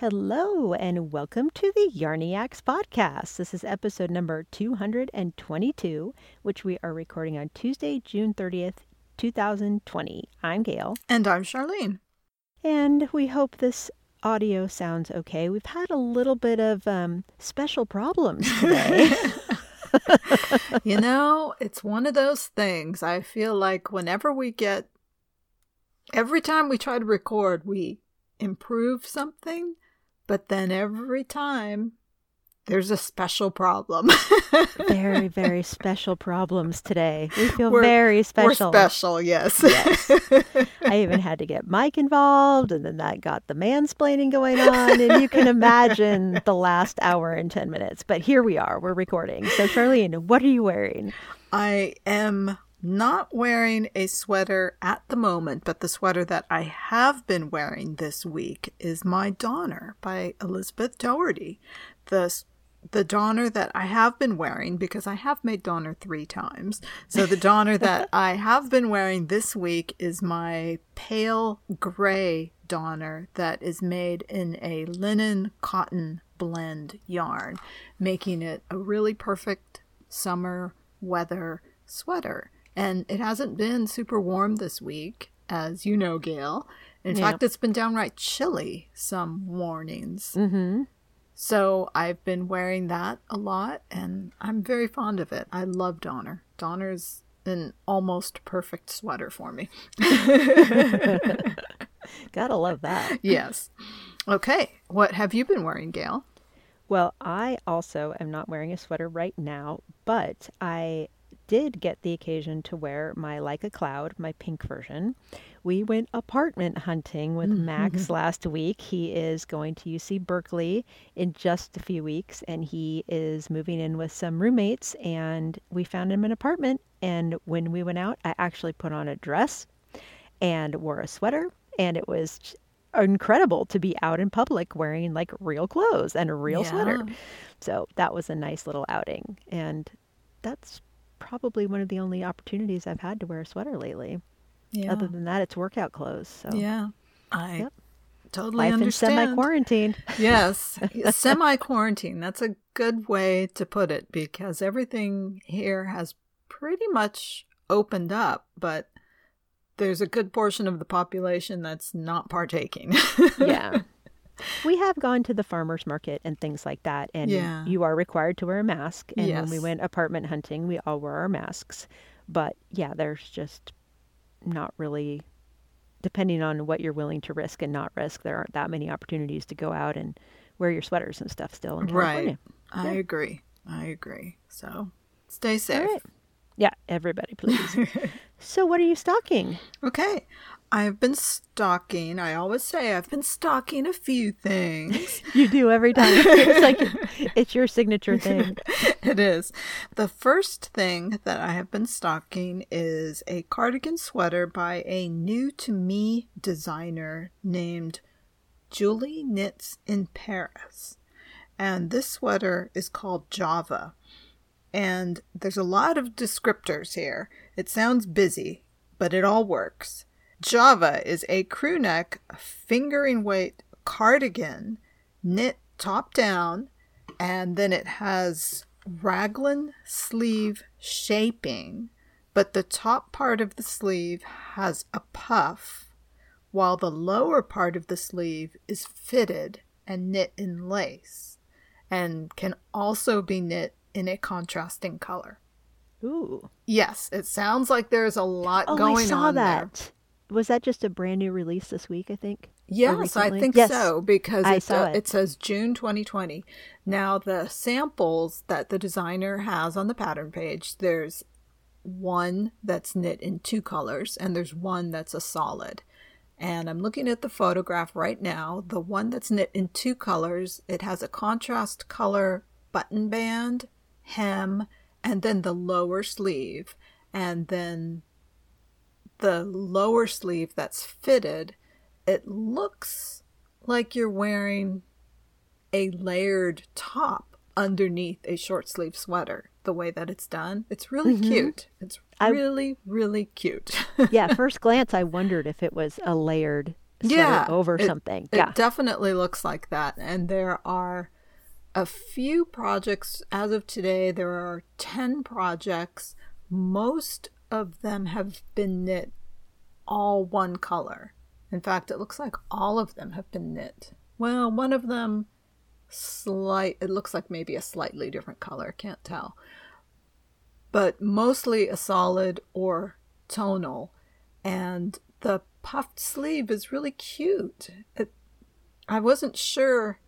Hello, and welcome to the Yarniacs podcast. This is episode number 222, which we are recording on Tuesday, June 30th, 2020. I'm Gail. And I'm Charlene. And we hope this audio sounds okay. We've had a little bit of um, special problems today. you know, it's one of those things. I feel like whenever we get, every time we try to record, we improve something but then every time there's a special problem. very, very special problems today. We feel we're, very special. We're special, yes. yes. I even had to get Mike involved, and then that got the mansplaining going on. And you can imagine the last hour and 10 minutes. But here we are, we're recording. So, Charlene, what are you wearing? I am not wearing a sweater at the moment, but the sweater that I have been wearing this week is My Donner by Elizabeth Doherty. The the Donner that I have been wearing, because I have made Donner three times. So the Donner that I have been wearing this week is my pale gray Donner that is made in a linen cotton blend yarn, making it a really perfect summer weather sweater. And it hasn't been super warm this week, as you know, Gail. In yep. fact, it's been downright chilly some mornings. Mm-hmm. So I've been wearing that a lot, and I'm very fond of it. I love Donner. Donner's an almost perfect sweater for me. Gotta love that. Yes. Okay. What have you been wearing, Gail? Well, I also am not wearing a sweater right now, but I did get the occasion to wear my Like a Cloud, my pink version. We went apartment hunting with mm-hmm. Max last week. He is going to UC Berkeley in just a few weeks, and he is moving in with some roommates. And we found him an apartment. And when we went out, I actually put on a dress and wore a sweater, and it was incredible to be out in public wearing like real clothes and a real yeah. sweater. So that was a nice little outing. And that's probably one of the only opportunities I've had to wear a sweater lately. Yeah. Other than that, it's workout clothes. So yeah, I yep. totally Life understand. semi quarantine. yes, semi quarantine. That's a good way to put it because everything here has pretty much opened up, but there's a good portion of the population that's not partaking. yeah we have gone to the farmers market and things like that and yeah. you are required to wear a mask and yes. when we went apartment hunting we all wore our masks but yeah there's just not really depending on what you're willing to risk and not risk there aren't that many opportunities to go out and wear your sweaters and stuff still in California. Right. I agree. I agree. So stay safe. Yeah, everybody please. so what are you stocking? Okay. I've been stalking. I always say I've been stalking a few things. you do every time. It's like it's your signature thing. it is. The first thing that I have been stalking is a cardigan sweater by a new to me designer named Julie Knits in Paris. And this sweater is called Java. And there's a lot of descriptors here. It sounds busy, but it all works. Java is a crew neck fingering weight cardigan knit top down, and then it has raglan sleeve shaping, but the top part of the sleeve has a puff, while the lower part of the sleeve is fitted and knit in lace, and can also be knit in a contrasting color. Ooh. Yes, it sounds like there's a lot oh, going I saw on that. There was that just a brand new release this week? I think. Yes, I think yes. so because I saw uh, it. it says June 2020. Now the samples that the designer has on the pattern page, there's one that's knit in two colors and there's one that's a solid. And I'm looking at the photograph right now. The one that's knit in two colors, it has a contrast color button band, hem, and then the lower sleeve. And then the lower sleeve that's fitted, it looks like you're wearing a layered top underneath a short sleeve sweater the way that it's done. It's really mm-hmm. cute. It's really, I, really cute. yeah, first glance, I wondered if it was a layered yeah, over it, something. It yeah. definitely looks like that. And there are a few projects as of today. There are 10 projects. Most of them have been knit all one color. In fact, it looks like all of them have been knit. Well, one of them slight it looks like maybe a slightly different color, can't tell. But mostly a solid or tonal and the puffed sleeve is really cute. It, I wasn't sure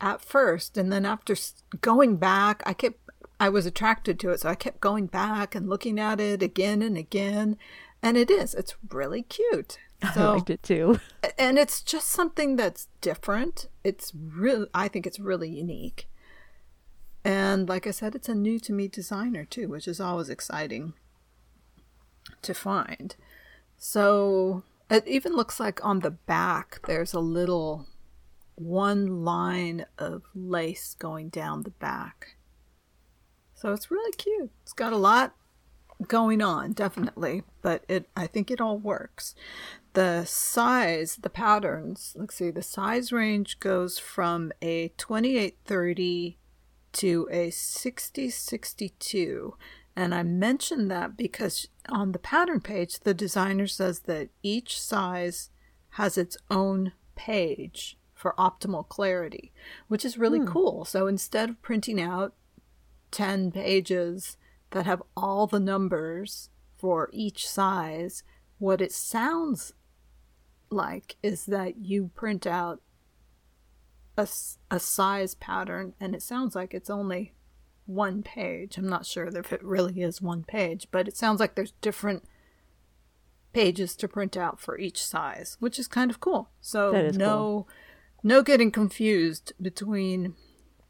at first, and then after going back, I kept I was attracted to it, so I kept going back and looking at it again and again, and it is. It's really cute. So, I liked it too. And it's just something that's different. It's really, I think it's really unique. And like I said, it's a new to me designer too, which is always exciting to find. So it even looks like on the back there's a little one line of lace going down the back. So it's really cute. It's got a lot going on, definitely, but it I think it all works. The size, the patterns, let's see, the size range goes from a 2830 to a 6062. And I mentioned that because on the pattern page, the designer says that each size has its own page for optimal clarity, which is really hmm. cool. So instead of printing out 10 pages that have all the numbers for each size, what it sounds like is that you print out a, a size pattern and it sounds like it's only one page. I'm not sure if it really is one page, but it sounds like there's different pages to print out for each size, which is kind of cool. So no cool. no getting confused between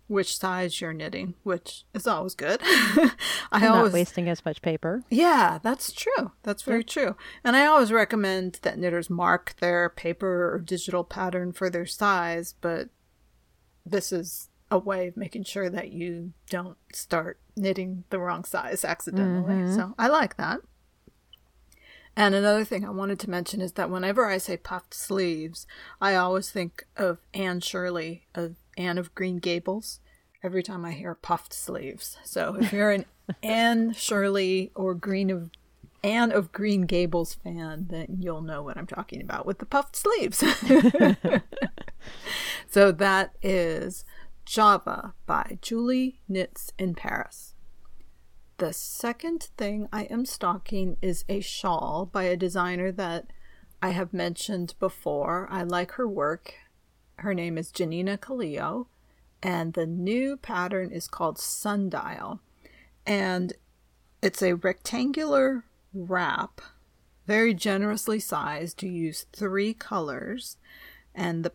which size you're knitting, which is always good. I and always not wasting as much paper. Yeah, that's true. That's very true. And I always recommend that knitters mark their paper or digital pattern for their size, but this is a way of making sure that you don't start knitting the wrong size accidentally. Mm-hmm. So I like that. And another thing I wanted to mention is that whenever I say puffed sleeves, I always think of Anne Shirley of Anne of Green Gables every time I hear puffed sleeves. So if you're an Anne Shirley or Green of Anne of Green Gables fan, then you'll know what I'm talking about with the puffed sleeves. so that is Java by Julie Knits in Paris. The second thing I am stocking is a shawl by a designer that I have mentioned before. I like her work. Her name is Janina Kallio, and the new pattern is called Sundial. And it's a rectangular wrap, very generously sized. You use three colors, and the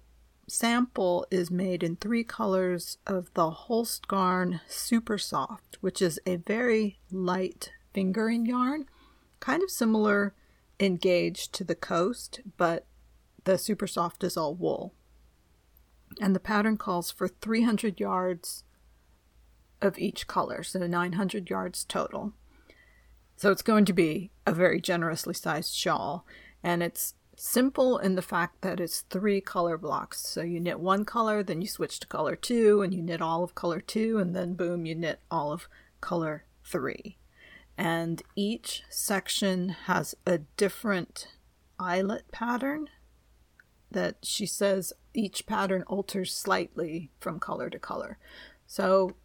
sample is made in three colors of the Holstgarn Super Soft, which is a very light fingering yarn, kind of similar in gauge to the Coast, but the Super Soft is all wool. And the pattern calls for 300 yards of each color, so 900 yards total. So it's going to be a very generously sized shawl, and it's simple in the fact that it's three color blocks. So you knit one color, then you switch to color two, and you knit all of color two, and then boom, you knit all of color three. And each section has a different eyelet pattern that she says each pattern alters slightly from color to color. So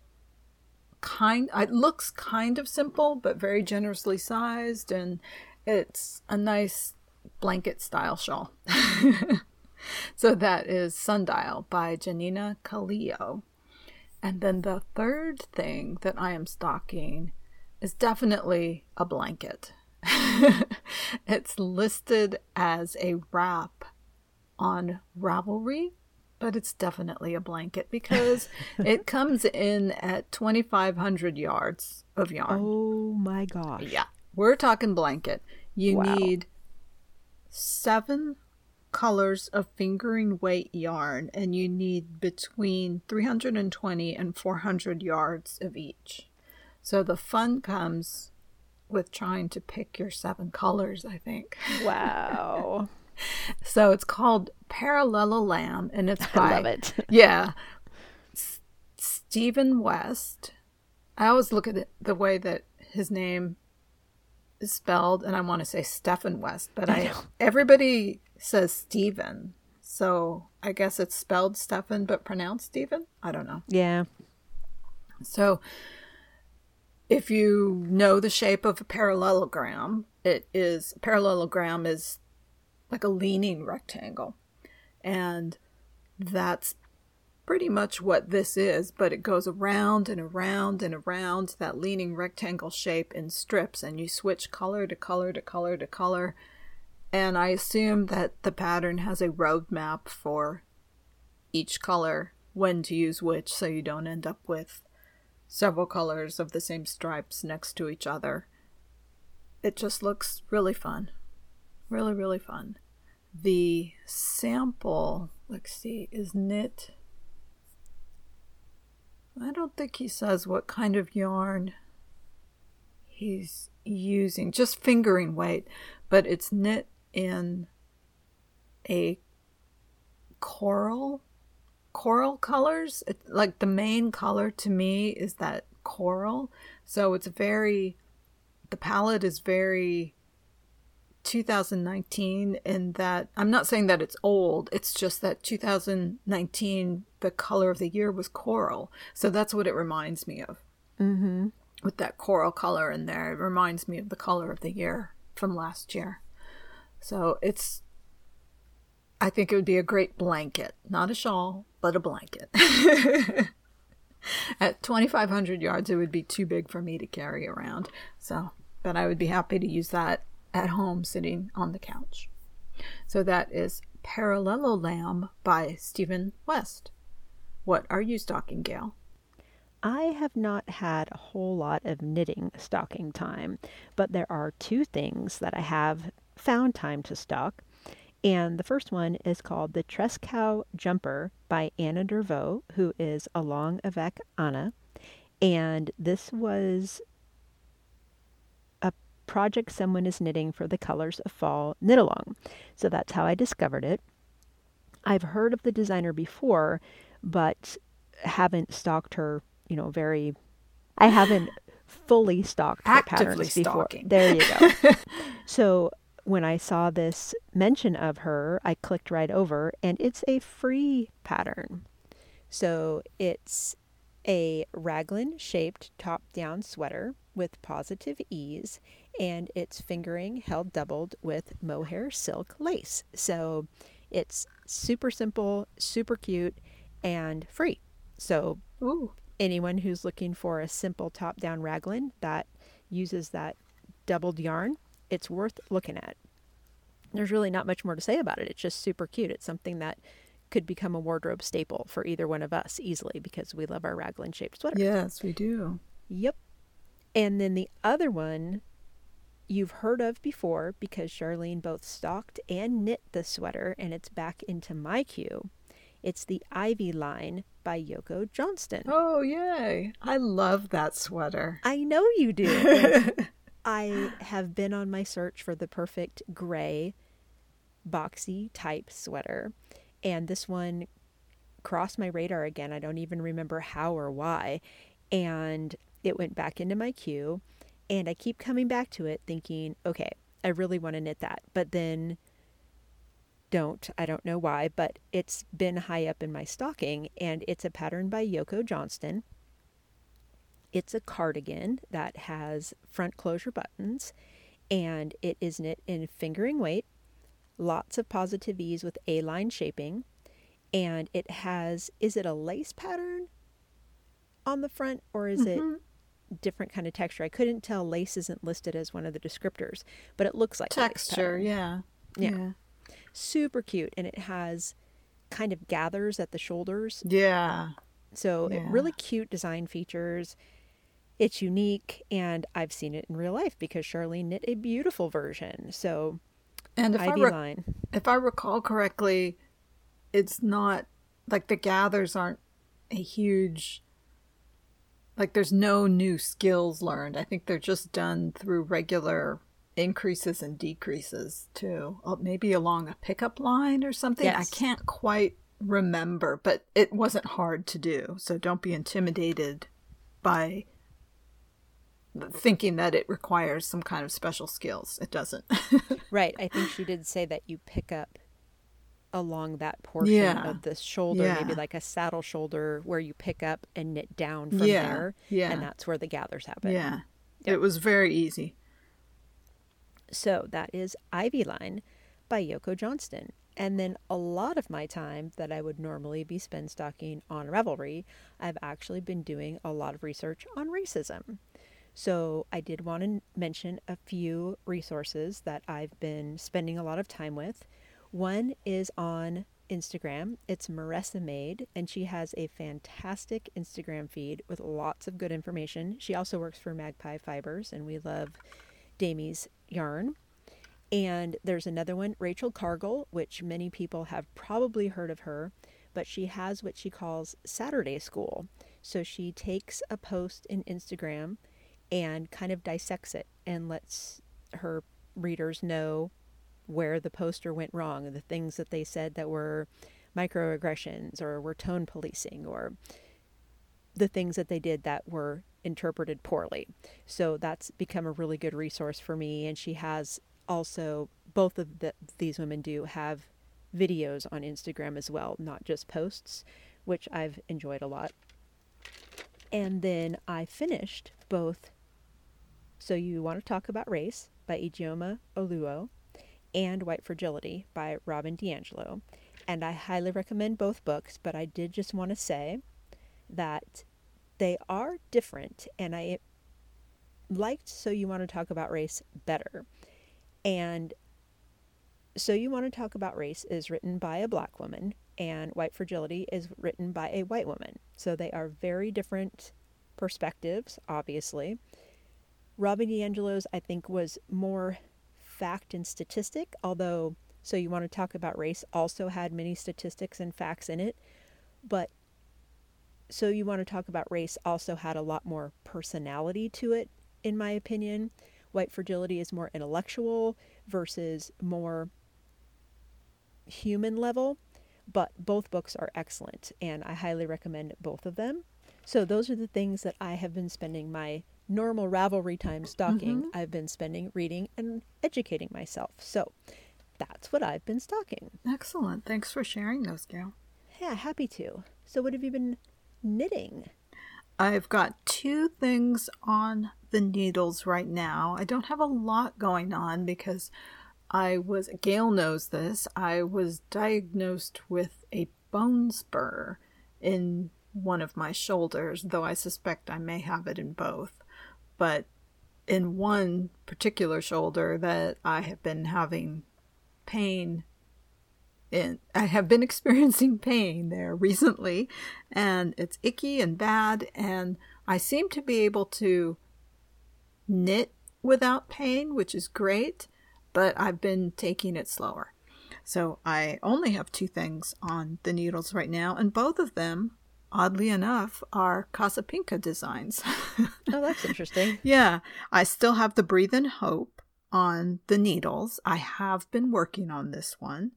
kind it looks kind of simple but very generously sized and it's a nice blanket style shawl. so that is Sundial by Janina Kallio. And then the third thing that I am stocking is definitely a blanket. it's listed as a wrap on Ravelry, but it's definitely a blanket because it comes in at 2,500 yards of yarn. Oh my gosh. Yeah. We're talking blanket. You wow. need seven colors of fingering weight yarn and you need between 320 and 400 yards of each. So the fun comes with trying to pick your seven colors, I think. Wow. so it's called Parallelogram, and it's by I love it. yeah, S- Stephen West. I always look at it the way that his name is spelled, and I want to say Stephen West, but I, everybody says Stephen, so I guess it's spelled Stephen but pronounced Stephen. I don't know. Yeah. So, if you know the shape of a parallelogram, it is parallelogram is like a leaning rectangle, and that's pretty much what this is, but it goes around and around and around that leaning rectangle shape in strips, and you switch color to color to color to color. And I assume that the pattern has a roadmap for each color when to use which, so you don't end up with several colors of the same stripes next to each other. It just looks really fun. Really, really fun. The sample, let's see, is knit I don't think he says what kind of yarn he's using, just fingering weight, but it's knit in a coral coral colors. It, like the main color to me is that coral. So it's very the palette is very 2019 in that I'm not saying that it's old, it's just that 2019 the color of the year was coral. So that's what it reminds me of. Mm-hmm. With that coral color in there, it reminds me of the color of the year from last year. So it's I think it would be a great blanket, not a shawl, but a blanket. At 2500 yards it would be too big for me to carry around. So, but I would be happy to use that at home sitting on the couch. So that is Parallelogram by Stephen West. What are you stocking, Gail? I have not had a whole lot of knitting stocking time, but there are two things that I have found time to stock. And the first one is called the Tresckow Jumper by Anna Dervaux, who is along avec Anna. And this was a project someone is knitting for the Colors of Fall knit along. So that's how I discovered it. I've heard of the designer before, but haven't stalked her, you know, very I haven't fully stalked her patterns before. stalking. There you go. so when I saw this mention of her, I clicked right over and it's a free pattern. So it's a raglan shaped top down sweater with positive ease and it's fingering held doubled with mohair silk lace. So it's super simple, super cute, and free. So Ooh. anyone who's looking for a simple top down raglan that uses that doubled yarn, it's worth looking at. There's really not much more to say about it. It's just super cute. It's something that could become a wardrobe staple for either one of us easily because we love our raglan shaped sweaters. Yes, we do. Yep. And then the other one you've heard of before because Charlene both stocked and knit the sweater, and it's back into my queue. It's the Ivy line by Yoko Johnston. Oh, yay. I love that sweater. I know you do. I have been on my search for the perfect gray, boxy type sweater, and this one crossed my radar again. I don't even remember how or why. And it went back into my queue, and I keep coming back to it thinking, okay, I really want to knit that. But then don't. I don't know why, but it's been high up in my stocking, and it's a pattern by Yoko Johnston. It's a cardigan that has front closure buttons, and it is knit in fingering weight, lots of positive ease with A line shaping, and it has is it a lace pattern on the front or is Mhm. it different kind of texture? I couldn't tell lace isn't listed as one of the descriptors, but it looks like Texture, pattern. yeah. Yeah. super cute and it has kind of gathers at the shoulders Yeah. so it Yeah. really cute design features it's unique and i've seen it in real life because charlene knit a beautiful version so And if I ivy rec- line if I recall correctly, it's not like the gathers aren't a huge like there's no new skills learned. I think they're just done through regular increases and decreases too. Uh, maybe along a pickup line or something. Yes. I can't quite remember, but it wasn't hard to do. So don't be intimidated by thinking that it requires some kind of special skills. It doesn't. Right. I think she did say that you pick up along that portion Yeah. of the shoulder, maybe like a saddle shoulder where you pick up and knit down from Yeah, there. yeah. And that's where the gathers happen. yeah. It was very easy. So that is Ivy Line by Yoko Johnston. And then a lot of my time that I would normally be spend stocking on Ravelry, I've actually been doing a lot of research on racism. So I did want to mention a few resources that I've been spending a lot of time with. One is on Instagram. It's Marissa Made, and she has a fantastic Instagram feed with lots of good information. She also works for Magpie Fibers, and we love Damie's yarn. And there's another one, Rachel Cargle, which many people have probably heard of her, but she has what she calls Saturday School. So she takes a post in Instagram and kind of dissects it and lets her readers know where the poster went wrong, the things that they said that were microaggressions or were tone policing or the things that they did that were interpreted poorly. So that's become a really good resource for me. And she has also, both of the, these women do have videos on Instagram as well, not just posts, which I've enjoyed a lot. And then I finished both So You Want to Talk About Race by Ijeoma Oluo and White Fragility by Robin DiAngelo. And I highly recommend both books, but I did just want to say that they are different and I liked So You Want to Talk About Race better. And So You Want to Talk About Race is written by a black woman and White Fragility is written by a white woman. So they are very different perspectives, obviously. Robin DiAngelo's, I think, was more fact and statistic, although So You Want to Talk About Race also had many statistics and facts in it. But So You Want to Talk About Race also had a lot more personality to it, in my opinion. White Fragility is more intellectual versus more human level, but both books are excellent and I highly recommend both of them. So, those are the things that I have been spending my normal Ravelry time stocking. Mm-hmm. I've been spending reading and educating myself. So, that's what I've been stocking. Excellent. Thanks for sharing those, Gail. Yeah, happy to. So, what have you been knitting? I've got two things on the needles right now. I don't have a lot going on because I was, Gail knows this, I was diagnosed with a bone spur in one of my shoulders, though I suspect I may have it in both. But in one particular shoulder that I have been having pain in, I have been experiencing pain there recently, and it's icky and bad, and I seem to be able to knit without pain, which is great, but I've been taking it slower. So I only have two things on the needles right now, and both of them, oddly enough, are Casapinka designs. Oh, that's interesting. yeah, I still have the Breathe in Hope on the needles. I have been working on this one.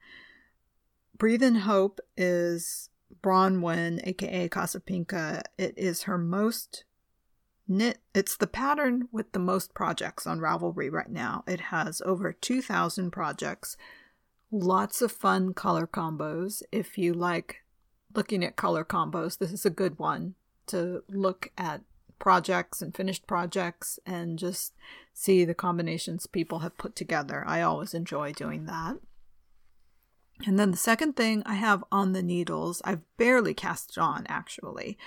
Breathe in Hope is Bronwyn, aka Casapinka. It is her most knit. It's the pattern with the most projects on Ravelry right now. It has over 2,000 projects. Lots of fun color combos. If you like looking at color combos, this is a good one to look at projects and finished projects and just see the combinations people have put together. I always enjoy doing that. And then the second thing I have on the needles, I've barely cast it on actually.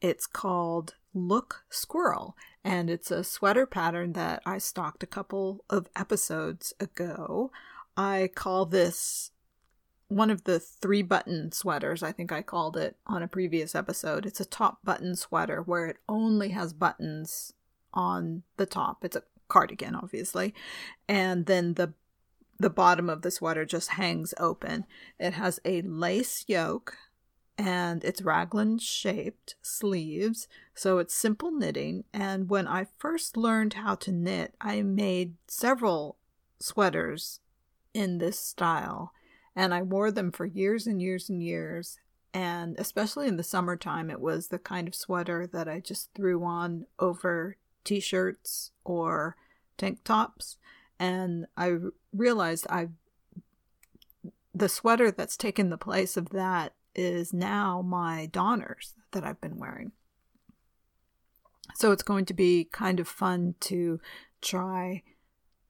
It's called Look Squirrel, and it's a sweater pattern that I stocked a couple of episodes ago. I call this one of the three button sweaters, I think I called it on a previous episode. It's a top button sweater where it only has buttons on the top. It's a cardigan, obviously. And then the the bottom of the sweater just hangs open. It has a lace yoke and it's raglan shaped sleeves, so it's simple knitting. And when I first learned how to knit, I made several sweaters in this style, and I wore them for years and years and years. And especially in the summertime, it was the kind of sweater that I just threw on over t shirts or tank tops. And I realized I the sweater that's taken the place of that is now my Donners that I've been wearing. So it's going to be kind of fun to try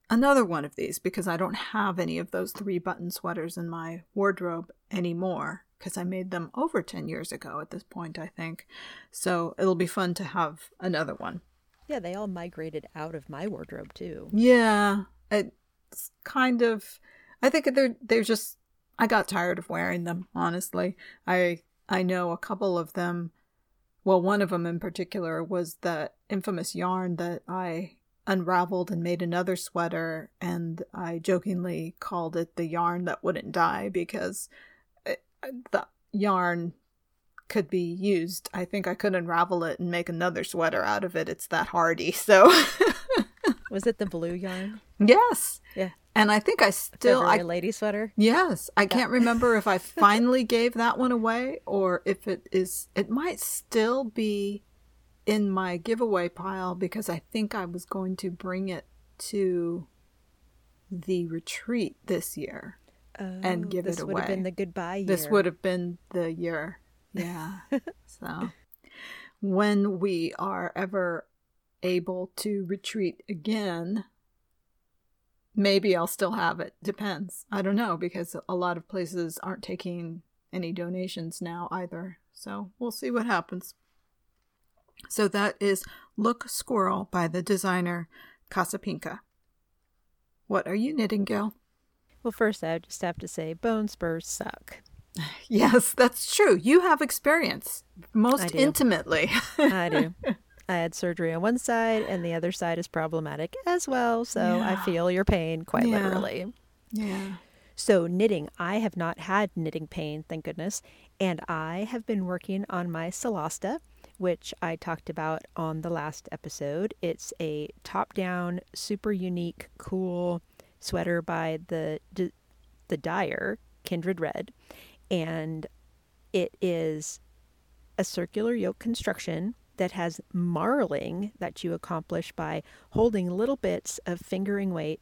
another one of these because I don't have any of those three button sweaters in my wardrobe anymore because I made them over 10 years ago at this point, I think. So it'll be fun to have another one. Yeah, they all migrated out of my wardrobe too. Yeah, it's kind of. I think they're they're just. I got tired of wearing them. Honestly, I I know a couple of them. Well, one of them in particular was that infamous yarn that I unraveled and made another sweater, and I jokingly called it the yarn that wouldn't die because it, the yarn could be used. I think I could unravel it and make another sweater out of it. It's that hardy. So Was it the blue yarn? Yes. Yeah. And I think I still I lady sweater. Yes, I can't remember if I finally gave that one away or if it is it might still be in my giveaway pile because I think I was going to bring it to the retreat this year and oh, give Oh, it away. This would have been the goodbye year. This would have been the year. Yeah. so when we are ever able to retreat again, maybe I'll still have it. Depends. I don't know because a lot of places aren't taking any donations now either. So we'll see what happens. So that is Look Squirrel by the designer Casapinka. What are you knitting, Gail? Well, first I just have to say bone spurs suck. Yes, that's true. You have experience most do. intimately. I do. I had surgery on one side, and the other side is problematic as well. So I feel your pain quite Yeah. literally. yeah. So, knitting, I have not had knitting pain, thank goodness. And I have been working on my Celasta, which I talked about on the last episode. It's a top down, super unique, cool sweater by the, the dyer, Kindred Red. And it is a circular yoke construction that has marling that you accomplish by holding little bits of fingering weight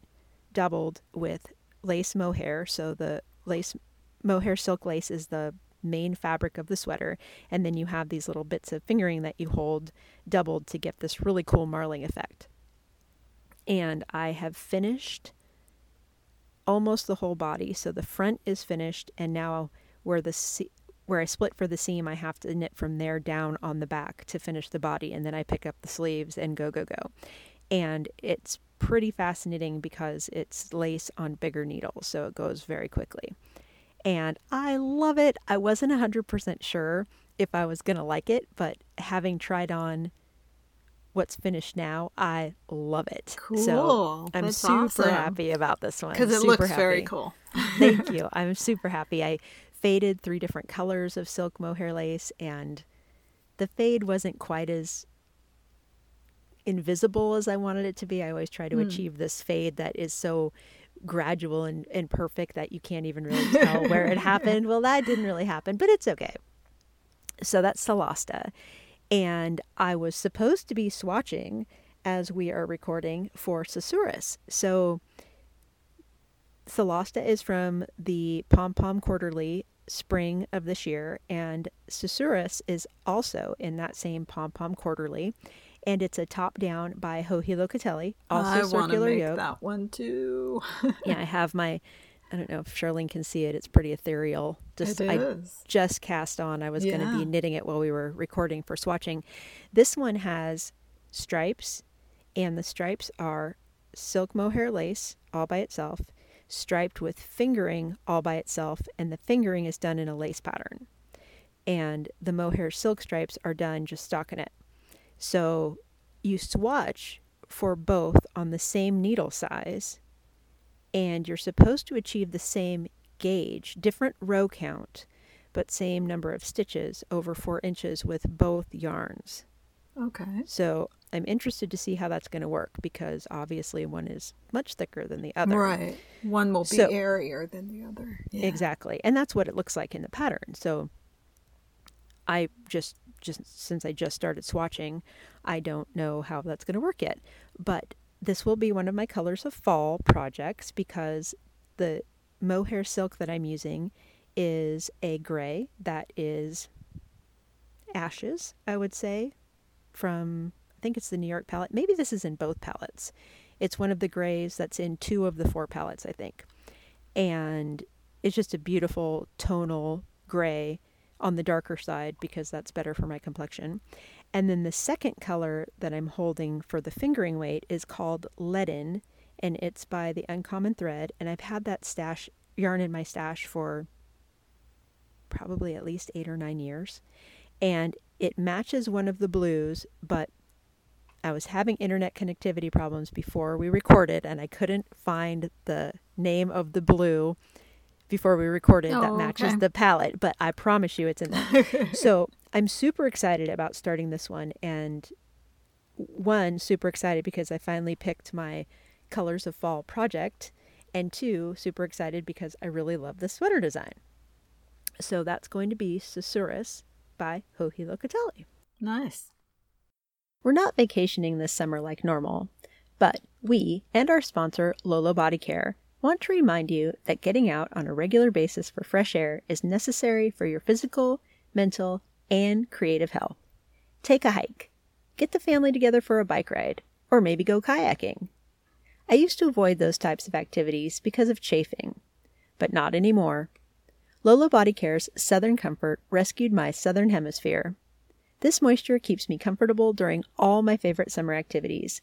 doubled with lace mohair. So the lace mohair silk lace is the main fabric of the sweater, and then you have these little bits of fingering that you hold doubled to get this really cool marling effect. And I have finished almost the whole body. So the front is finished, and now where the where I split for the seam, I have to knit from there down on the back to finish the body, and then I pick up the sleeves and go go go. And it's pretty fascinating because it's lace on bigger needles, so it goes very quickly. And I love it. I wasn't 100% sure if I was going to like it, but having tried on what's finished now, I love it. Cool. So I'm That's super awesome. happy about this one. Because it Super looks very cool. Thank you. I'm super happy. I faded three different colors of silk mohair lace, and the fade wasn't quite as invisible as I wanted it to be. I always try to hmm. achieve this fade that is so gradual and, and perfect that you can't even really tell where it happened. Well, that didn't really happen, but it's okay. So that's Celasta. And I was supposed to be swatching as we are recording for Susurrus. So Celasta is from the Pom Pom Quarterly spring of this year, and Susurrus is also in that same Pom Pom Quarterly, and it's a top down by Joji Locatelli, oh, also I want to circular make yoke. that one too. Yeah, I have my. I don't know if Charlene can see it. It's pretty ethereal. Just it I just cast on. I was going to be knitting it while we were recording for swatching. This one has stripes, and the stripes are silk mohair lace all by itself, striped with fingering all by itself, and the fingering is done in a lace pattern. And the mohair silk stripes are done just stockinette. So you swatch for both on the same needle size, and you're supposed to achieve the same gauge, different row count, but same number of stitches over four inches with both yarns. Okay. So I'm interested to see how that's going to work because obviously one is much thicker than the other. Right. One will be So- airier than the other. Yeah. Exactly. And that's what it looks like in the pattern. So I just just since I just started swatching, I don't know how that's going to work yet. But this will be one of my colors of fall projects because the mohair silk that I'm using is a gray that is ashes, I would say, from I think it's the New York palette. Maybe this is in both palettes. It's one of the grays that's in two of the four palettes, I think. And it's just a beautiful tonal gray on the darker side because that's better for my complexion. And then the second color that I'm holding for the fingering weight is called Leaden and it's by the Uncommon Thread and I've had that stash yarn in my stash for probably at least 8 or 9 years and it matches one of the blues but I was having internet connectivity problems before we recorded and I couldn't find the name of the blue before we recorded that Oh, matches okay. the palette, but I promise you it's in there. so I'm super excited about starting this one and one, super excited because I finally picked my colors of fall project and two, super excited because I really love the sweater design. So that's going to be Susurrus by Joji Locatelli. Nice. We're not vacationing this summer like normal, but we and our sponsor, Lolo Body Care, want to remind you that getting out on a regular basis for fresh air is necessary for your physical, mental, and creative health. Take a hike, get the family together for a bike ride, or maybe go kayaking. I used to avoid those types of activities because of chafing, but not anymore. Lolo Body Care's Southern Comfort rescued my southern hemisphere. This moisture keeps me comfortable during all my favorite summer activities.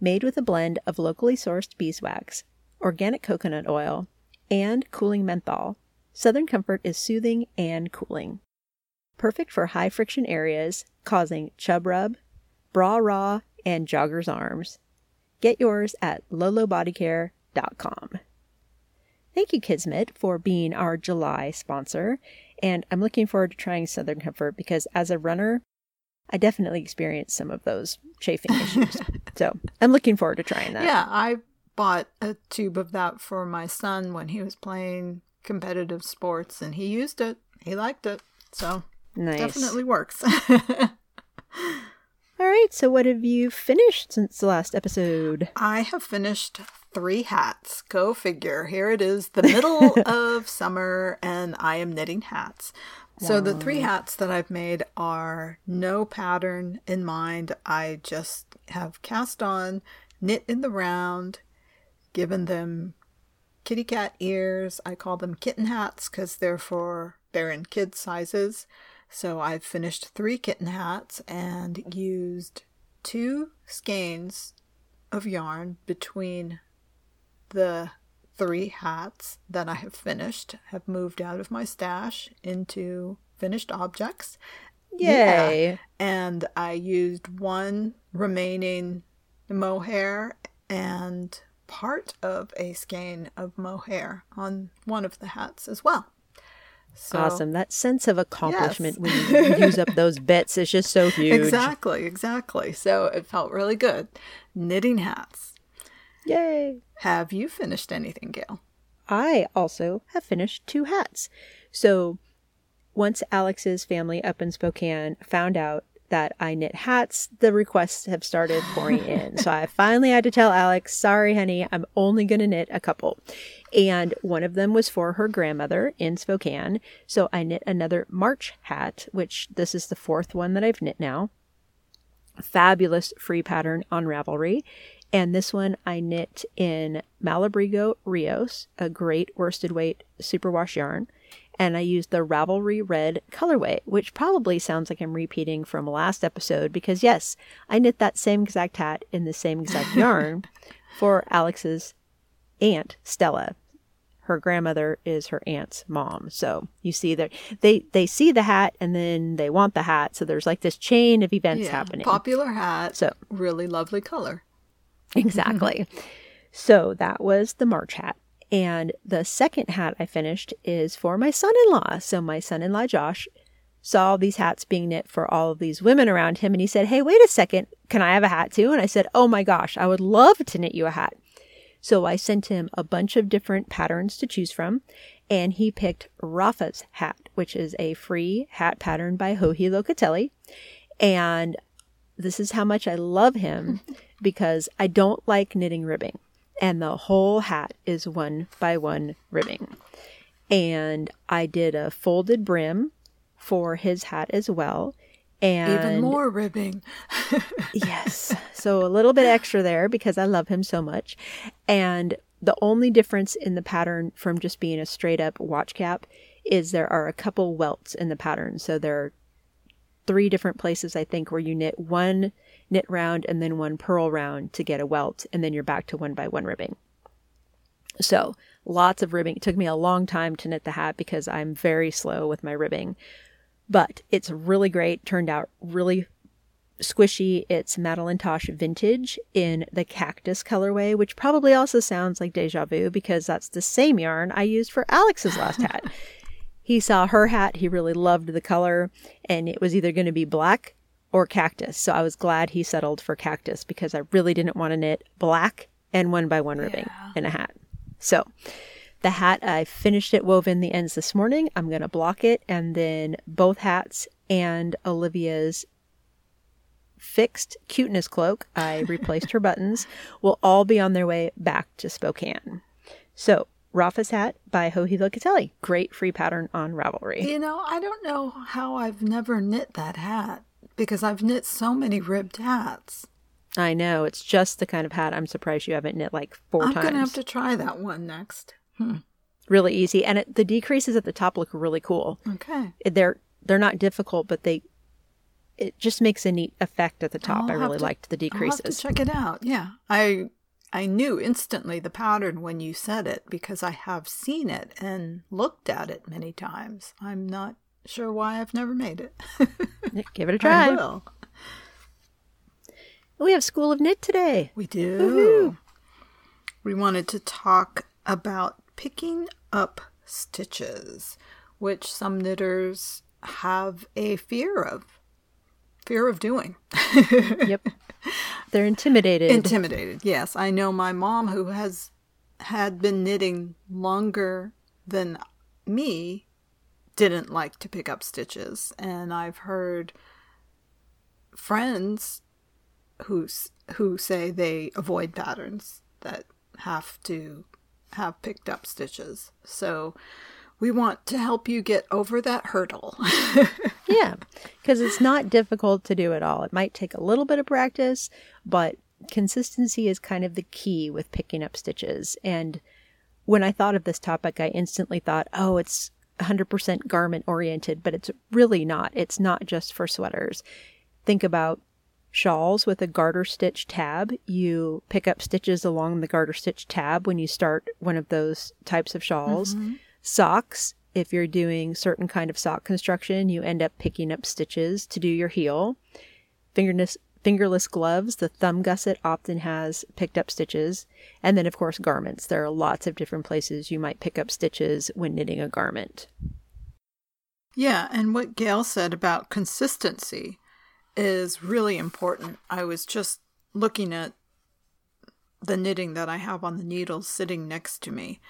Made with a blend of locally sourced beeswax, organic coconut oil, and cooling menthol, Southern Comfort is soothing and cooling. Perfect for high friction areas causing chub rub, bra raw, and jogger's arms. Get yours at lolobodycare.com. Thank you, Kismet, for being our July sponsor. And I'm looking forward to trying Southern Comfort because as a runner, I definitely experienced some of those chafing issues. so I'm looking forward to trying that. Yeah, I bought a tube of that for my son when he was playing competitive sports and he used it. He liked it. So Nice. definitely works. All right. So what have you finished since the last episode? I have finished three hats. Go figure. Here it is, the middle of summer, and I am knitting hats. So the three hats that I've made are no pattern in mind. I just have cast on, knit in the round, given them kitty cat ears. I call them kitten hats because they're for they're in kid sizes. So I've finished three kitten hats and used two skeins of yarn between the three hats that I have finished, have moved out of my stash into finished objects. Yay. And I used one remaining mohair and part of a skein of mohair on one of the hats as well. So, Awesome. That sense of accomplishment when you use up those bits is just so huge. Exactly, exactly. So it felt really good. Knitting hats. Yay. Have you finished anything, Gail? I also have finished two hats. So once Alex's family up in Spokane found out that I knit hats, the requests have started pouring in. so I finally had to tell Alex, sorry, honey, I'm only going to knit a couple. And one of them was for her grandmother in Spokane. So I knit another March hat, which this is the fourth one that I've knit now. Fabulous free pattern on Ravelry. And this one I knit in Malabrigo Rios, a great worsted weight superwash yarn. And I used the Ravelry Red colorway, which probably sounds like I'm repeating from last episode because, yes, I knit that same exact hat in the same exact yarn for Alex's aunt, Stella. Her grandmother is her aunt's mom. So you see that they, they see the hat and then they want the hat. So there's like this chain of events happening. Popular hat. So- really lovely color. Exactly. so that was the March hat. And the second hat I finished is for my son in law. So my son in law, Josh, saw these hats being knit for all of these women around him. And he said, Hey, wait a second. Can I have a hat too? And I said, Oh my gosh, I would love to knit you a hat. So I sent him a bunch of different patterns to choose from. And he picked Rafa's hat, which is a free hat pattern by Joji Locatelli. And this is how much I love him because I don't like knitting ribbing. And the whole hat is one by one ribbing. And I did a folded brim for his hat as well. And Even more ribbing. yes. So a little bit extra there because I love him so much. And the only difference in the pattern from just being a straight up watch cap is there are a couple welts in the pattern. So there are three different places I think where you knit one knit round and then one purl round to get a welt and then you're back to one by one ribbing. So lots of ribbing. It took me a long time to knit the hat because I'm very slow with my ribbing. But it's really great. Turned out really squishy. It's Madeline Tosh vintage in the cactus colorway, which probably also sounds like deja vu because that's the same yarn I used for Alex's last hat. he saw her hat, he really loved the color, and it was either going to be black or cactus. So I was glad he settled for cactus because I really didn't want to knit black and one by one ribbing Yeah. in a hat. So the hat, I finished it woven the ends this morning. I'm going to block it and then both hats and Olivia's fixed cuteness cloak, I replaced her buttons, will all be on their way back to Spokane. So Rafa's hat by Joji Locatelli. Great free pattern on Ravelry. You know, I don't know how I've never knit that hat because I've knit so many ribbed hats. I know it's just the kind of hat I'm surprised you haven't knit like 4 I'm times. going to have to try that one next. Hmm. Really easy, and it, the decreases at the top look really cool. Okay. They're they're not difficult, but they it just makes a neat effect at the top. I'll I really to- liked the I'll have to decreases. check it out. Yeah. I I knew instantly the pattern when you said it because I have seen it and looked at it many times. I'm not sure why I've never made it. Give it a try. will. We have School of Knit today. We do. We wanted to talk about picking up stitches, which some knitters have a fear of. Fear of doing. yep. They're intimidated. Intimidated, yes. I know my mom, who has had been knitting longer than me, didn't like to pick up stitches. And I've heard friends who, who say they avoid patterns that have to have picked up stitches. So we want to help you get over that hurdle. yeah. Because it's not difficult to do at all. It might take a little bit of practice, but consistency is kind of the key with picking up stitches. And when I thought of this topic, I instantly thought, oh, it's 100% garment oriented, but it's really not. It's not just for sweaters. Think about shawls with a garter stitch tab. You pick up stitches along the garter stitch tab when you start one of those types of shawls. Mm-hmm. Socks, if you're doing certain kind of sock construction, you end up picking up stitches to do your heel. Fingerless fingerless gloves, the thumb gusset often has picked up stitches. And then of course garments. There are lots of different places you might pick up stitches when knitting a garment. Yeah, and what Gail said about consistency is really important. I was just looking at the knitting that I have on the needles sitting next to me,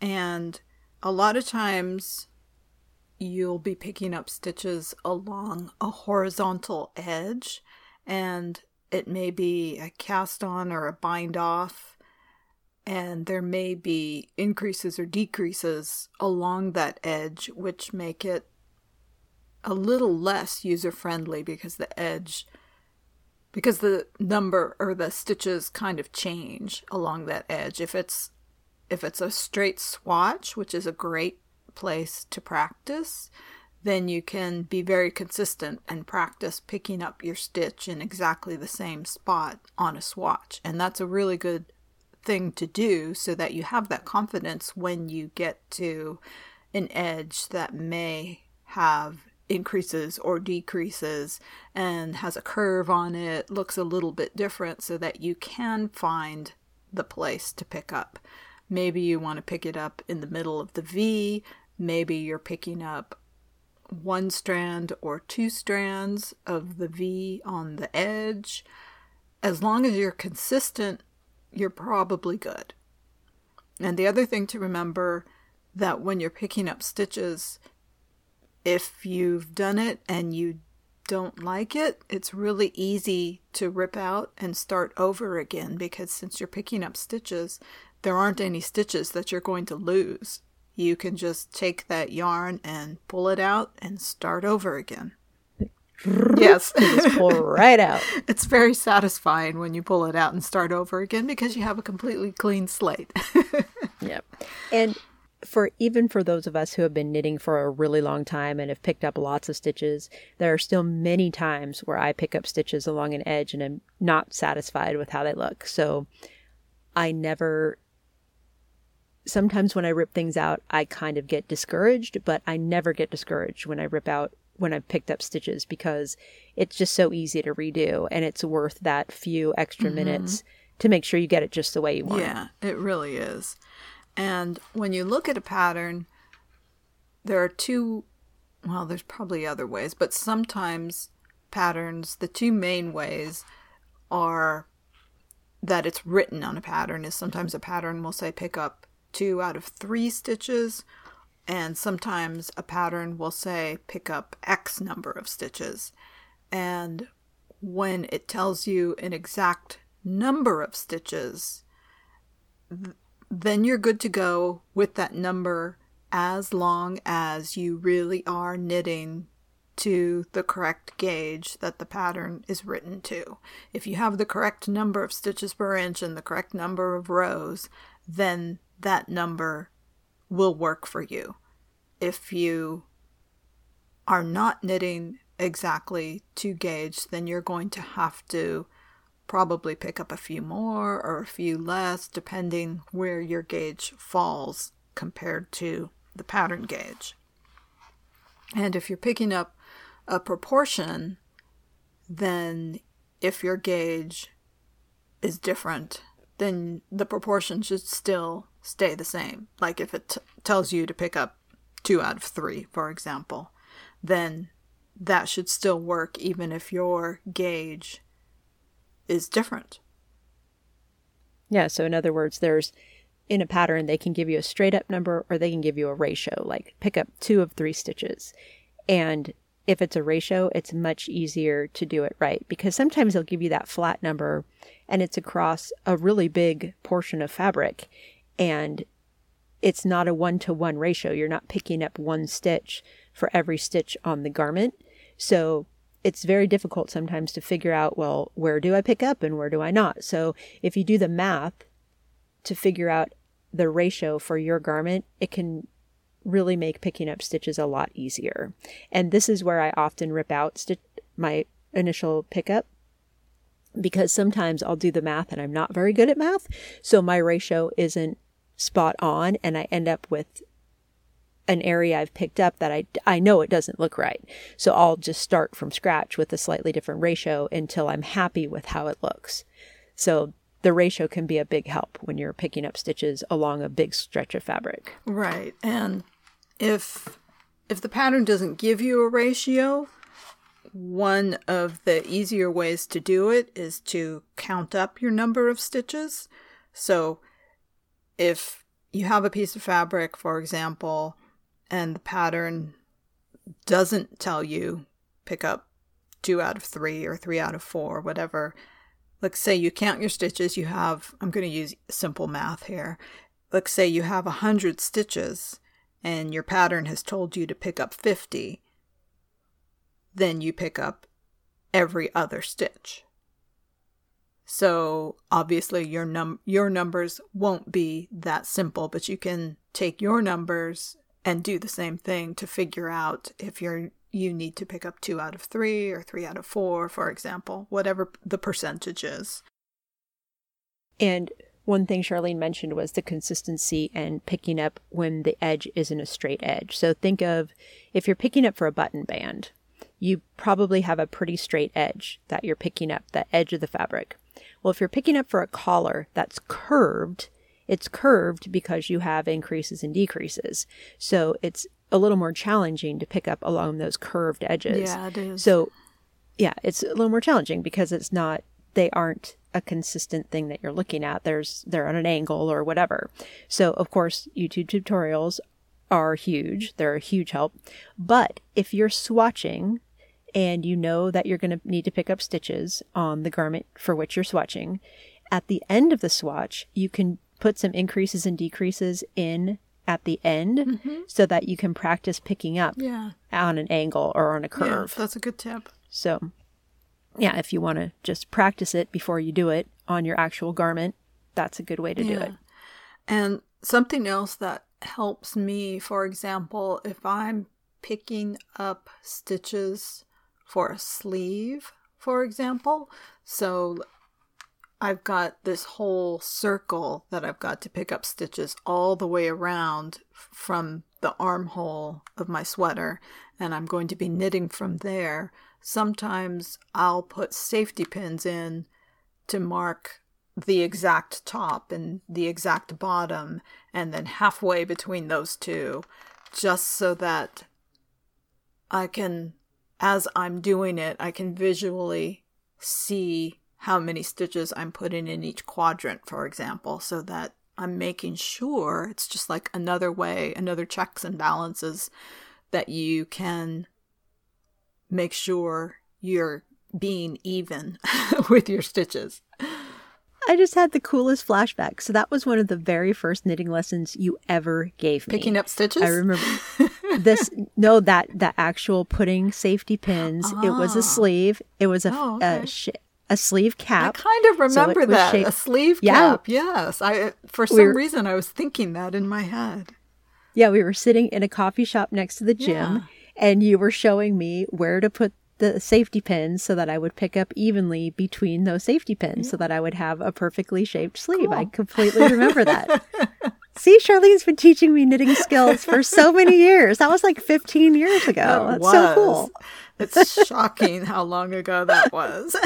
and a lot of times you'll be picking up stitches along a horizontal edge, and it may be a cast on or a bind off, and there may be increases or decreases along that edge, which make it a little less user friendly because the edge because the number or the stitches kind of change along that edge. If it's if it's a straight swatch which is a great place to practice then you can be very consistent and practice picking up your stitch in exactly the same spot on a swatch and that's a really good thing to do so that you have that confidence when you get to an edge that may have increases or decreases and has a curve on it, looks a little bit different so that you can find the place to pick up. maybe you want to pick it up in the middle of the V, maybe you're picking up one strand or two strands of the V on the edge. As long as you're consistent, you're probably good. And the other thing to remember that when you're picking up stitches, if you've done it and you don't like it, it's really easy to rip out and start over again because since you're picking up stitches, there aren't any stitches that you're going to lose. You can just take that yarn and pull it out and start over again. yes. just pull right out. It's very satisfying when you pull it out and start over again because you have a completely clean slate. yep. And for even for those of us who have been knitting for a really long time and have picked up lots of stitches, there are still many times where I pick up stitches along an edge and am not satisfied with how they look. So I never sometimes when I rip things out, I kind of get discouraged, but I never get discouraged when I rip out when I've picked up stitches because it's just so easy to redo and it's worth that few extra mm-hmm. minutes to make sure you get it just the way you want. Yeah, it really is. And when you look at a pattern, there are two, well, there's probably other ways, but sometimes patterns, the two main ways are that it's written on a pattern is sometimes a pattern will say pick up two out of three stitches, and sometimes a pattern will say pick up X number of stitches. And when it tells you an exact number of stitches, then you're good to go with that number as long as you really are knitting to the correct gauge that the pattern is written to. If you have the correct number of stitches per inch and the correct number of rows, then that number will work for you. If you are not knitting exactly to gauge, then you're going to have to probably pick up a few more or a few less, depending where your gauge falls compared to the pattern gauge. And if you're picking up a proportion, then if your gauge is different, then the proportion should still stay the same. Like if it t- tells you to pick up two out of three, for example, then that should still work even if your gauge is different. Yeah, so in other words, there's in a pattern, they can give you a straight up number or they can give you a ratio, like pick up two of three stitches. And if it's a ratio, it's much easier to do it right because sometimes they'll give you that flat number and it's across a really big portion of fabric and it's not a one to one ratio. You're not picking up one stitch for every stitch on the garment. So it's very difficult sometimes to figure out, well, where do I pick up and where do I not? So if you do the math to figure out the ratio for your garment, it can really make picking up stitches a lot easier. And this is where I often rip out stitch my initial pickup because sometimes I'll do the math and I'm not very good at math. So my ratio isn't spot on and I end up with an area I've picked up that I, I know it doesn't look right. So I'll just start from scratch with a slightly different ratio until I'm happy with how it looks. So the ratio can be a big help when you're picking up stitches along a big stretch of fabric. Right. And if if the pattern doesn't give you a ratio, one of the easier ways to do it is to count up your number of stitches. So if you have a piece of fabric, for example, and the pattern doesn't tell you pick up two out of three or three out of four, whatever. Let's say you count your stitches, you have, I'm going to use simple math here. Let's say you have a hundred stitches and your pattern has told you to pick up 50. Then you pick up every other stitch. So obviously your num your numbers won't be that simple, but you can take your numbers and do the same thing to figure out if you're you need to pick up two out of three or three out of four, for example, whatever the percentage is. And one thing Charlene mentioned was the consistency and picking up when the edge isn't a straight edge. So think of if you're picking up for a button band, you probably have a pretty straight edge that you're picking up, the edge of the fabric. Well, if you're picking up for a collar that's curved, It's curved because you have increases and decreases. So it's a little more challenging to pick up along those curved edges. Yeah, it is. So yeah, it's a little more challenging because it's not they aren't a consistent thing that you're looking at. There's they're on an angle or whatever. So of course, YouTube tutorials are huge. They're a huge help. But if you're swatching and you know that you're going to need to pick up stitches on the garment for which you're swatching, at the end of the swatch, you can put some increases and decreases in at the end Mm-hmm. so that you can practice picking up yeah. on an angle or on a Yeah, curve. that's a good tip. So, yeah, if you want to just practice it before you do it on your actual garment, that's a good way to do it. And something else that helps me, for example, if I'm picking up stitches for a sleeve, for example, so I've got this whole circle that I've got to pick up stitches all the way around from the armhole of my sweater, and I'm going to be knitting from there. Sometimes I'll put safety pins in to mark the exact top and the exact bottom, and then halfway between those two, just so that I can, as I'm doing it, I can visually see how many stitches I'm putting in each quadrant, for example, so that I'm making sure it's just like another way, another checks and balances that you can make sure you're being even with your stitches. I just had the coolest flashback. So that was one of the very first knitting lessons you ever gave me. Picking up stitches? I remember this. No, that that actual putting safety pins. It was Ah. a sleeve. It was a Oh, a, sh- a sleeve cap. I kind of remember was that shaped- a sleeve Yeah. cap. Yes, I for some We're- reason I was thinking that in my head. Yeah, we were sitting in a coffee shop next to the gym, Yeah. and you were showing me where to put the safety pins so that I would pick up evenly between those safety pins so that I would have a perfectly shaped sleeve. I completely remember that. See, Charlene's been teaching me knitting skills for so many years. That was like 15 years ago. That That's so cool. It's shocking how long ago that was.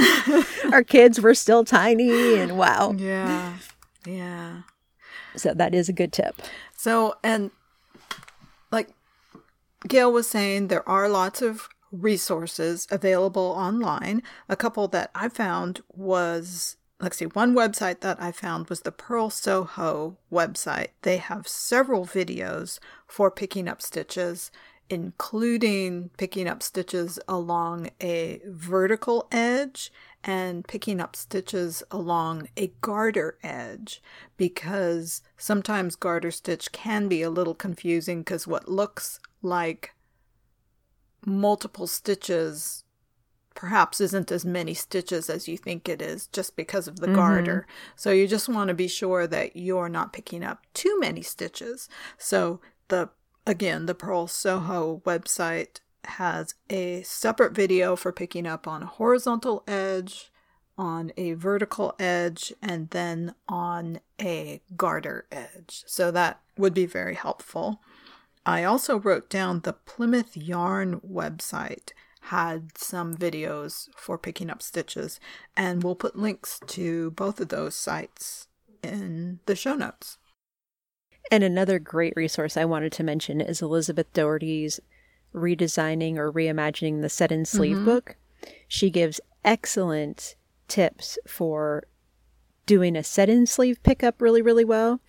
Our kids were still tiny, and wow. yeah, yeah. So that is a good tip. So, and like Gail was saying, there are lots of resources available online. A couple that I found was, let's see, one website that I found was the Purl Soho website. They have several videos for picking up stitches, including picking up stitches along a vertical edge and picking up stitches along a garter edge because sometimes garter stitch can be a little confusing because what looks like multiple stitches perhaps isn't as many stitches as you think it is just because of the mm-hmm. garter. So you just want to be sure that you're not picking up too many stitches. So the again, the Purl Soho website has a separate video for picking up on a horizontal edge, on a vertical edge, and then on a garter edge. So that would be very helpful. I also wrote down the Plymouth Yarn website had some videos for picking up stitches, and we'll put links to both of those sites in the show notes. And another great resource I wanted to mention is Elizabeth Doherty's redesigning or reimagining the set in sleeve mm-hmm. book. She gives excellent tips for doing a set in sleeve pickup really, really well.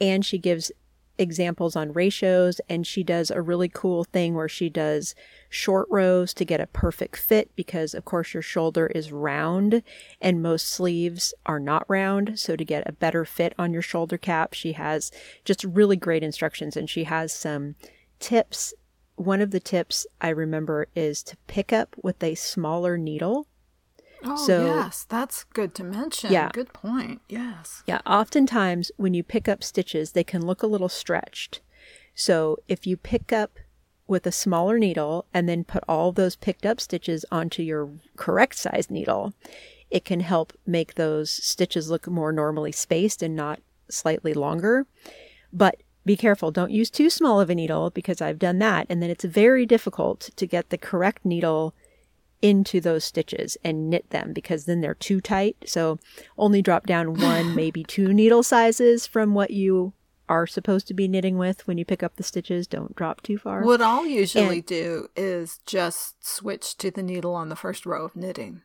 And she gives examples on ratios and she does a really cool thing where she does short rows to get a perfect fit because of course your shoulder is round and most sleeves are not round so to get a better fit on your shoulder cap she has just really great instructions and she has some tips one of the tips i remember is to pick up with a smaller needle Oh, So- yes, that's good to mention. Yeah. Good point. Yes. Yeah, oftentimes when you pick up stitches, they can look a little stretched. So if you pick up with a smaller needle and then put all those picked up stitches onto your correct size needle, it can help make those stitches look more normally spaced and not slightly longer. But be careful, don't use too small of a needle because I've done that. And then it's very difficult to get the correct needle into those stitches and knit them because then they're too tight. So only drop down one, maybe two needle sizes from what you are supposed to be knitting with when you pick up the stitches. Don't drop too far. What I'll usually and, do is just switch to the needle on the first row of knitting.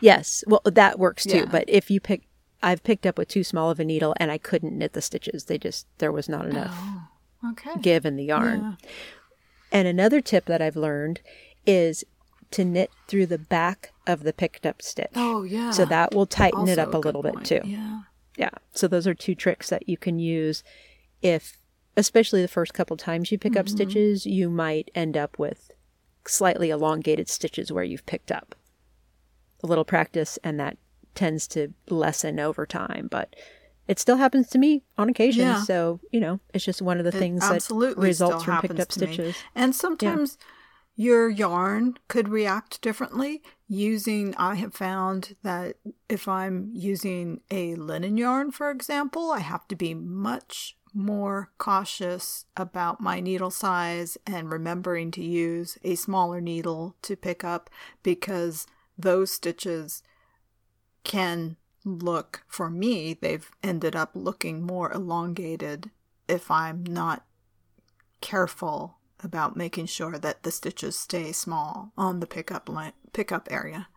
Yes, well that works too. Yeah. But if you pick, I've picked up with too small of a needle and I couldn't knit the stitches. They just there was not enough oh, okay. give in the yarn. Yeah. And another tip that I've learned is to knit through the back of the picked up stitch. Oh yeah. So that will tighten also it up a, a little point. bit too. Yeah. Yeah. So those are two tricks that you can use if especially the first couple times you pick mm-hmm. up stitches, you might end up with slightly elongated stitches where you've picked up. A little practice and that tends to lessen over time, but it still happens to me on occasion. Yeah. So, you know, it's just one of the things that results from picked up stitches. Me. And sometimes yeah your yarn could react differently using i have found that if i'm using a linen yarn for example i have to be much more cautious about my needle size and remembering to use a smaller needle to pick up because those stitches can look for me they've ended up looking more elongated if i'm not careful about making sure that the stitches stay small on the pickup line, pickup area.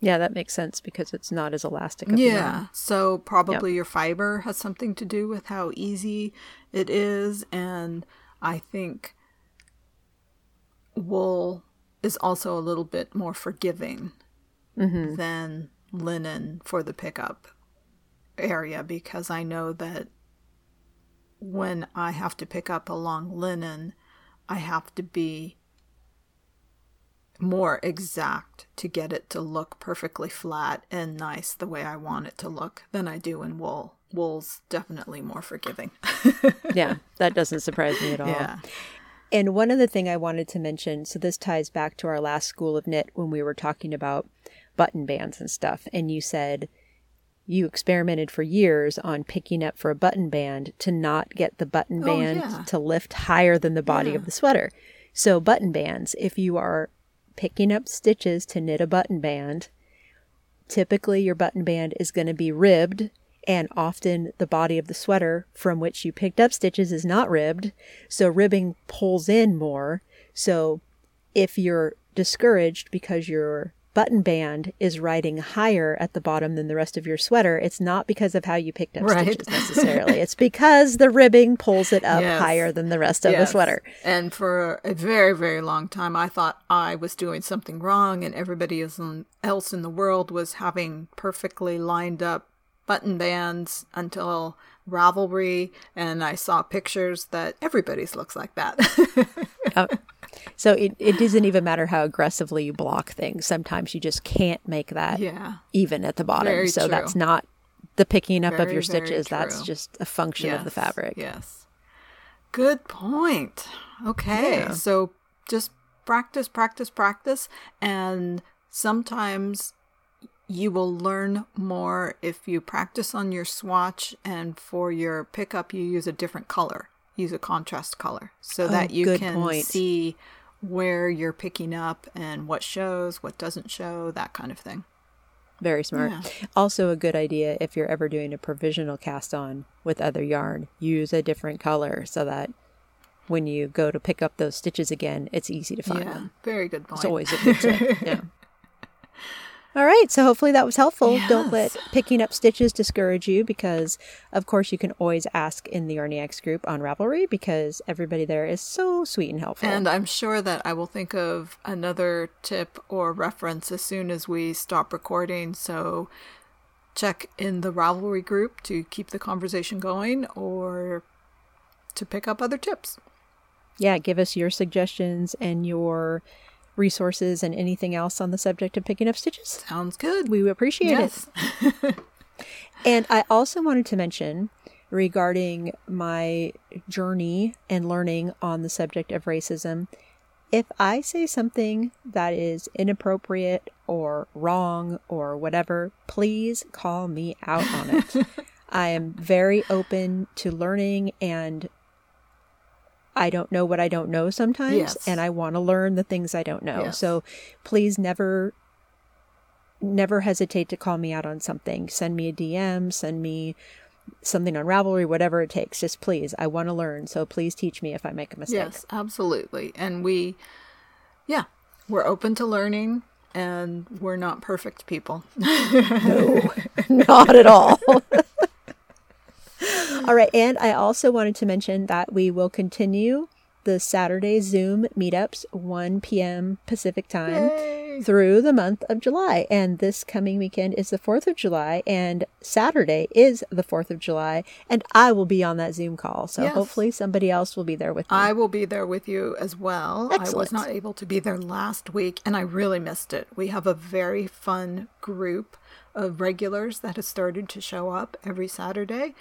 Yeah, that makes sense because it's not as elastic. yeah, so probably yep. your fiber has something to do with how easy it is, and I think wool is also a little bit more forgiving mm-hmm. than linen for the pickup area because I know that when I have to pick up a long linen, I have to be more exact to get it to look perfectly flat and nice the way I want it to look than I do in wool. Wool's definitely more forgiving. yeah, that doesn't surprise me at all. Yeah. And one other thing I wanted to mention so this ties back to our last school of knit when we were talking about button bands and stuff. And you said you experimented for years on picking up for a button band to not get the button oh, band oh, yeah. to lift higher than the body yeah. of the sweater. So, button bands, if you are picking up stitches to knit a button band, typically your button band is going to be ribbed, and often the body of the sweater from which you picked up stitches is not ribbed. So, ribbing pulls in more. So, if you're discouraged because you're button band is riding higher at the bottom than the rest of your sweater, it's not because of how you picked up right. stitches necessarily. it's because the ribbing pulls it up yes. higher than the rest of yes. the sweater. And for a very, very long time, I thought I was doing something wrong and everybody else in the world was having perfectly lined up button bands until Ravelry, and I saw pictures that everybody's looks like that. oh, so it, it doesn't even matter how aggressively you block things. Sometimes you just can't make that yeah. even at the bottom. Very so true. that's not the picking up very, of your stitches. That's just a function yes. of the fabric. Yes. Good point. Okay. Yeah. So just practice, practice, practice. And sometimes you will learn more if you practice on your swatch and for your pickup you use a different color use a contrast color so oh, that you can point. see where you're picking up and what shows, what doesn't show, that kind of thing. Very smart. Yeah. Also, a good idea if you're ever doing a provisional cast on with other yarn, use a different color so that when you go to pick up those stitches again, it's easy to find yeah, them. Very good point. It's always a good tip. Yeah. All right, so hopefully that was helpful. Yes. Don't let picking up stitches discourage you because, of course, you can always ask in the Yarniacs group on Ravelry because everybody there is so sweet and helpful. And I'm sure that I will think of another tip or reference as soon as we stop recording. So check in the Ravelry group to keep the conversation going or to pick up other tips. Yeah, give us your suggestions and your resources and anything else on the subject of picking up stitches. Sounds good. We appreciate yes. it. and I also wanted to mention regarding my journey and learning on the subject of racism. If I say something that is inappropriate or wrong or whatever, please call me out on it. I am very open to learning and I don't know what I don't know sometimes, Yes. and I want to learn the things I don't know. Yes. So please never, never hesitate to call me out on something. Send me a DM, send me something on Ravelry, whatever it takes. Just please, I want to learn. So please teach me if I make a mistake. Yes, absolutely. And we, yeah, we're open to learning and we're not perfect people. No, not at all. all right. And I also wanted to mention that we will continue the Saturday Zoom meetups, 1 p.m. Pacific time. Yay. through the month of July. And this coming weekend is the 4th of July, and Saturday is the 4th of July, and I will be on that Zoom call. So Yes. hopefully somebody else will be there with me. I will be there with you as well. I was not able to be there last week and I really missed it. We have a very fun group of regulars that has started to show up every Saturday.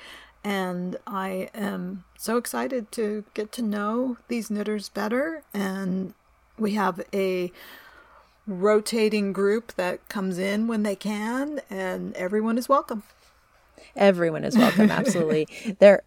And I am so excited to get to know these knitters better. And we have a rotating group that comes in when they can, and everyone is welcome. Everyone is welcome, absolutely. there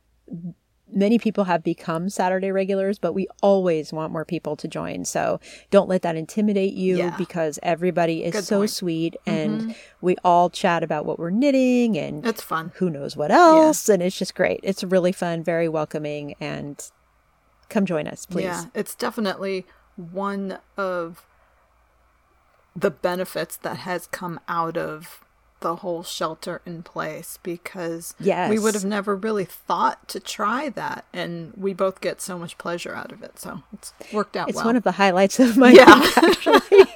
many people have become Saturday regulars, but we always want more people to join. So don't let that intimidate you Yeah. because everybody is Good so point. Mm-hmm. sweet and we all chat about what we're knitting and It's fun. who knows what else and it's just great. It's really fun, very welcoming and come join us, please. Yeah, it's definitely one of the benefits that has come out of the whole shelter in place because we would have never really thought to try that and we both get so much pleasure out of it so it's worked out It's well one of the highlights of my Yeah. week, actually.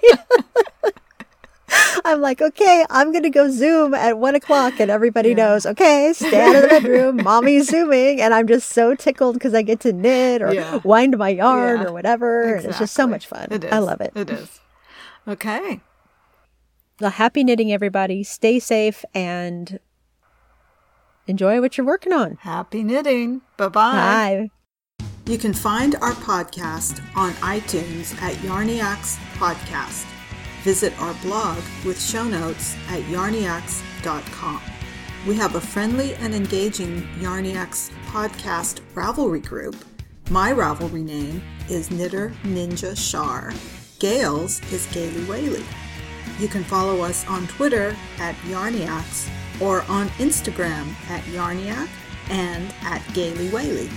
I'm like, okay, I'm gonna go Zoom at one o'clock, and everybody knows, okay, stay out of the bedroom, mommy's zooming, and I'm just so tickled because I get to knit or Yeah. wind my yarn Yeah. or whatever. and It's just so much fun. it is I love it. it is okay Well, happy knitting, everybody. Stay safe and enjoy what you're working on. happy knitting bye-bye Bye. You can find our podcast on iTunes at Yarniacs Podcast. Visit our blog with show notes at yarniacs.com. We have a friendly and engaging Yarniacs podcast Ravelry group. My Ravelry name is Knitter Ninja Shar. Gail's is Gaily Whaley. You can follow us on Twitter at Yarniacs or on Instagram at Yarniac and at Gaily Whaley.